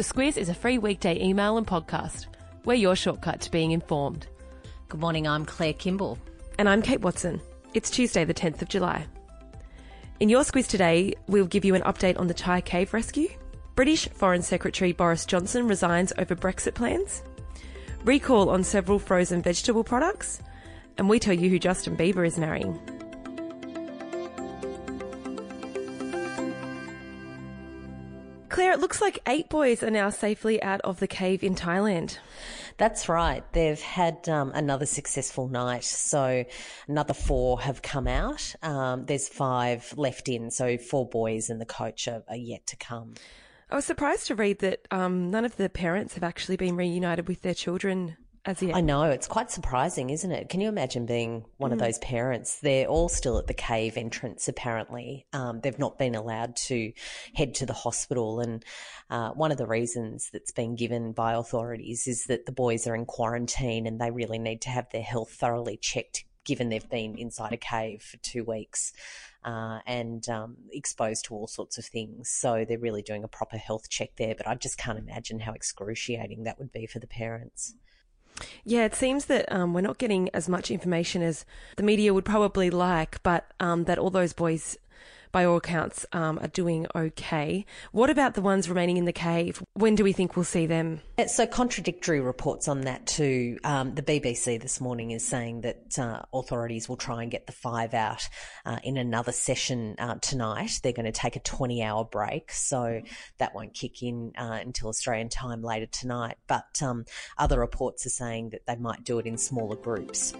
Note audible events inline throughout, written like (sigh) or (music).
The Squiz is a free weekday email and podcast. We're your shortcut to being informed. Good morning, I'm Claire Kimball. And I'm Kate Walton. It's Tuesday, the 10th of July. In your Squiz today, we'll give you an update on the Thai cave rescue. British Foreign Secretary Boris Johnson resigns over Brexit plans. Recall on several frozen vegetable products. And we tell you who Justin Bieber is marrying. Claire, it looks like eight boys are now safely out of the cave in Thailand. That's right. They've had um, another successful night. So another four have come out. Um, there's five left in. So four boys and the coach are, are yet to come. I was surprised to read that um, none of the parents have actually been reunited with their children as yet. I know. It's quite surprising, isn't it? Can you imagine being one mm. of those parents? They're all still at the cave entrance, apparently. Um, they've not been allowed to head to the hospital. And uh, one of the reasons that's been given by authorities is that the boys are in quarantine and they really need to have their health thoroughly checked given they've been inside a cave for two weeks uh, and um, exposed to all sorts of things. So they're really doing a proper health check there. But I just can't imagine how excruciating that would be for the parents. Yeah, it seems that um, we're not getting as much information as the media would probably like, but um, that all those boys by all accounts, um, are doing okay. What about the ones remaining in the cave? When do we think we'll see them? So, contradictory reports on that too. Um, the BBC this morning is saying that uh, authorities will try and get the five out uh, in another session uh, tonight. They're going to take a 20 hour break, so that won't kick in uh, until Australian time later tonight. But um, other reports are saying that they might do it in smaller groups.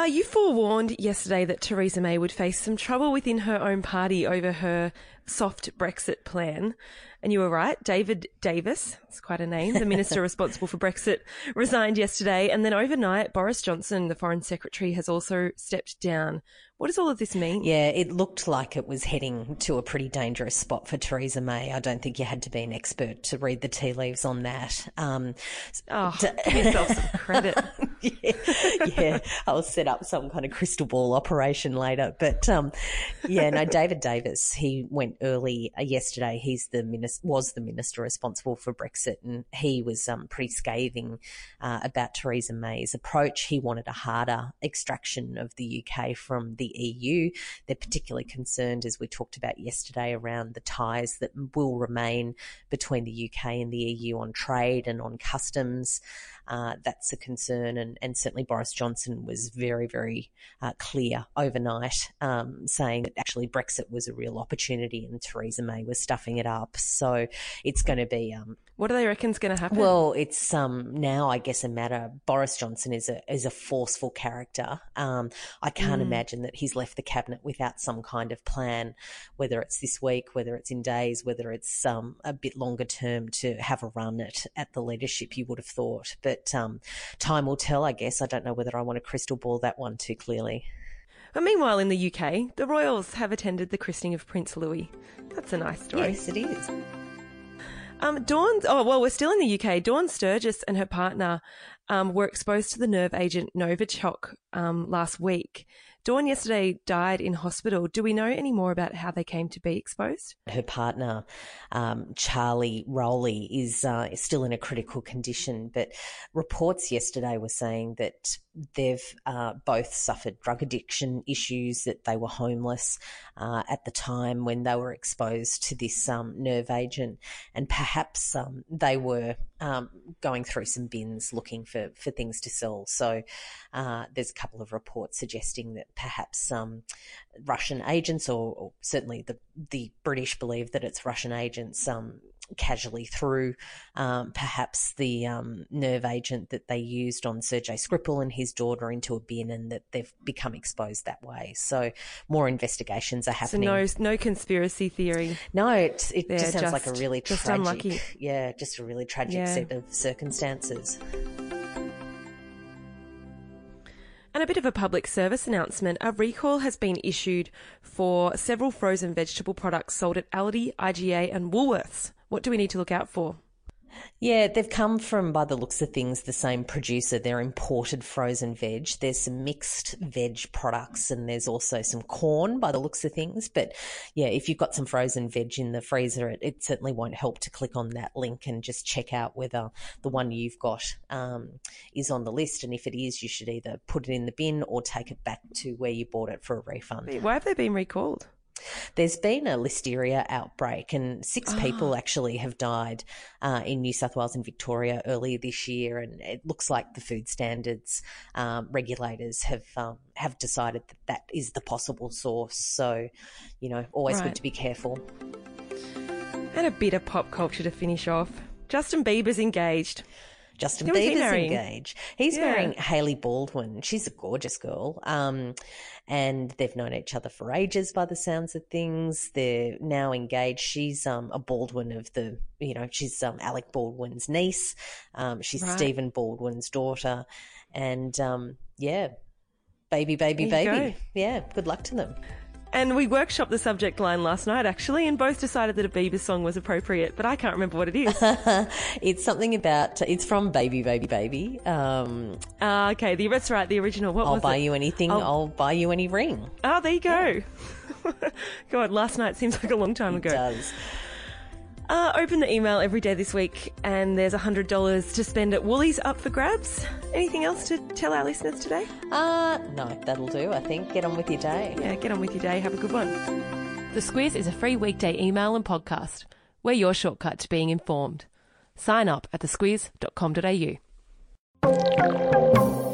Uh, you forewarned yesterday that Theresa May would face some trouble within her own party over her soft Brexit plan. And you were right. David Davis, it's quite a name, the minister (laughs) responsible for Brexit, resigned yesterday. And then overnight, Boris Johnson, the foreign secretary, has also stepped down. What does all of this mean? Yeah, it looked like it was heading to a pretty dangerous spot for Theresa May. I don't think you had to be an expert to read the tea leaves on that. Um, oh, to- give yourself some (laughs) credit. Yeah, yeah, I'll set up some kind of crystal ball operation later. But um, yeah, no, David Davis, he went early uh, yesterday. He's the minister, was the minister responsible for Brexit, and he was um, pretty scathing uh, about Theresa May's approach. He wanted a harder extraction of the UK from the EU. They're particularly concerned, as we talked about yesterday, around the ties that will remain between the UK and the EU on trade and on customs. Uh, that's a concern, and, and certainly Boris Johnson was very, very uh, clear overnight, um, saying that actually Brexit was a real opportunity and Theresa May was stuffing it up. So it's going to be um, what do they reckon is going to happen? Well, it's um, now, I guess, a matter. Boris Johnson is a is a forceful character. Um, I can't mm. imagine that he's left the cabinet without some kind of plan, whether it's this week, whether it's in days, whether it's um, a bit longer term to have a run at at the leadership. You would have thought, but um, time will tell. I guess I don't know whether I want to crystal ball that one too clearly. But meanwhile, in the UK, the royals have attended the christening of Prince Louis. That's a nice story. Yes, it is. Um, Dawn, oh, well, we're still in the UK. Dawn Sturgess and her partner um, were exposed to the nerve agent Novichok um, last week. Dawn yesterday died in hospital. Do we know any more about how they came to be exposed? Her partner, um, Charlie Rowley, is, uh, still in a critical condition, but reports yesterday were saying that they've uh, both suffered drug addiction issues, that they were homeless uh, at the time when they were exposed to this um, nerve agent, and perhaps um, they were um, going through some bins looking for, for things to sell. So uh, there's a couple of reports suggesting that perhaps um, Russian agents, or, or, certainly the the British believe that it's Russian agents, um, casually through um, perhaps the um, nerve agent that they used on Sergei Skripal and his daughter into a bin, and that they've become exposed that way. So more investigations are happening. So no, no conspiracy theory. No, it, it just sounds just, like a really just tragic, unlucky. yeah, just a really tragic yeah. set of circumstances. And a bit of a public service announcement. A recall has been issued for several frozen vegetable products sold at Aldi, IGA, and Woolworths. What do we need to look out for? Yeah, they've come from, by the looks of things, the same producer. They're imported frozen veg. There's some mixed veg products and there's also some corn by the looks of things. But yeah, if you've got some frozen veg in the freezer, it, it certainly won't help to click on that link and just check out whether the one you've got um, is on the list. And if it is, you should either put it in the bin or take it back to where you bought it for a refund. Why have they been recalled? There's been a listeria outbreak, and six oh. people actually have died uh, in New South Wales and Victoria earlier this year. And it looks like the food standards um, regulators have um, have decided that that is the possible source. So, you know, always right. good to be careful. And a bit of pop culture to finish off. Justin Bieber's engaged. Justin Who Bieber's he engaged. He's yeah. marrying Hailey Baldwin. She's a gorgeous girl. Um, and they've known each other for ages by the sounds of things. They're now engaged. She's um, a Baldwin of the, you know, she's um, Alec Baldwin's niece. Um, she's right. Stephen Baldwin's daughter. And um, yeah, baby, baby, baby. Yeah, good luck to them. And we workshopped the subject line last night, actually, and both decided that a Bieber song was appropriate, but I can't remember what it is. (laughs) it's something about, it's from Baby, Baby, Baby. Um, uh, okay, the, that's right, the original. What I'll was buy it? you anything, I'll, I'll, buy you any ring. Oh, there you go. Yeah. (laughs) God, last night seems like a long time ago. It does. Uh, open the email every day this week, and there's $100 to spend at Woolies up for grabs. Anything else to tell our listeners today? Uh, no, that'll do, I think. Get on with your day. Yeah, get on with your day. Have a good one. The Squiz is a free weekday email and podcast. We're your shortcut to being informed. Sign up at thesquiz.com.au.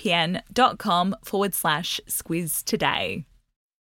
vpn.com forward slash squiz today.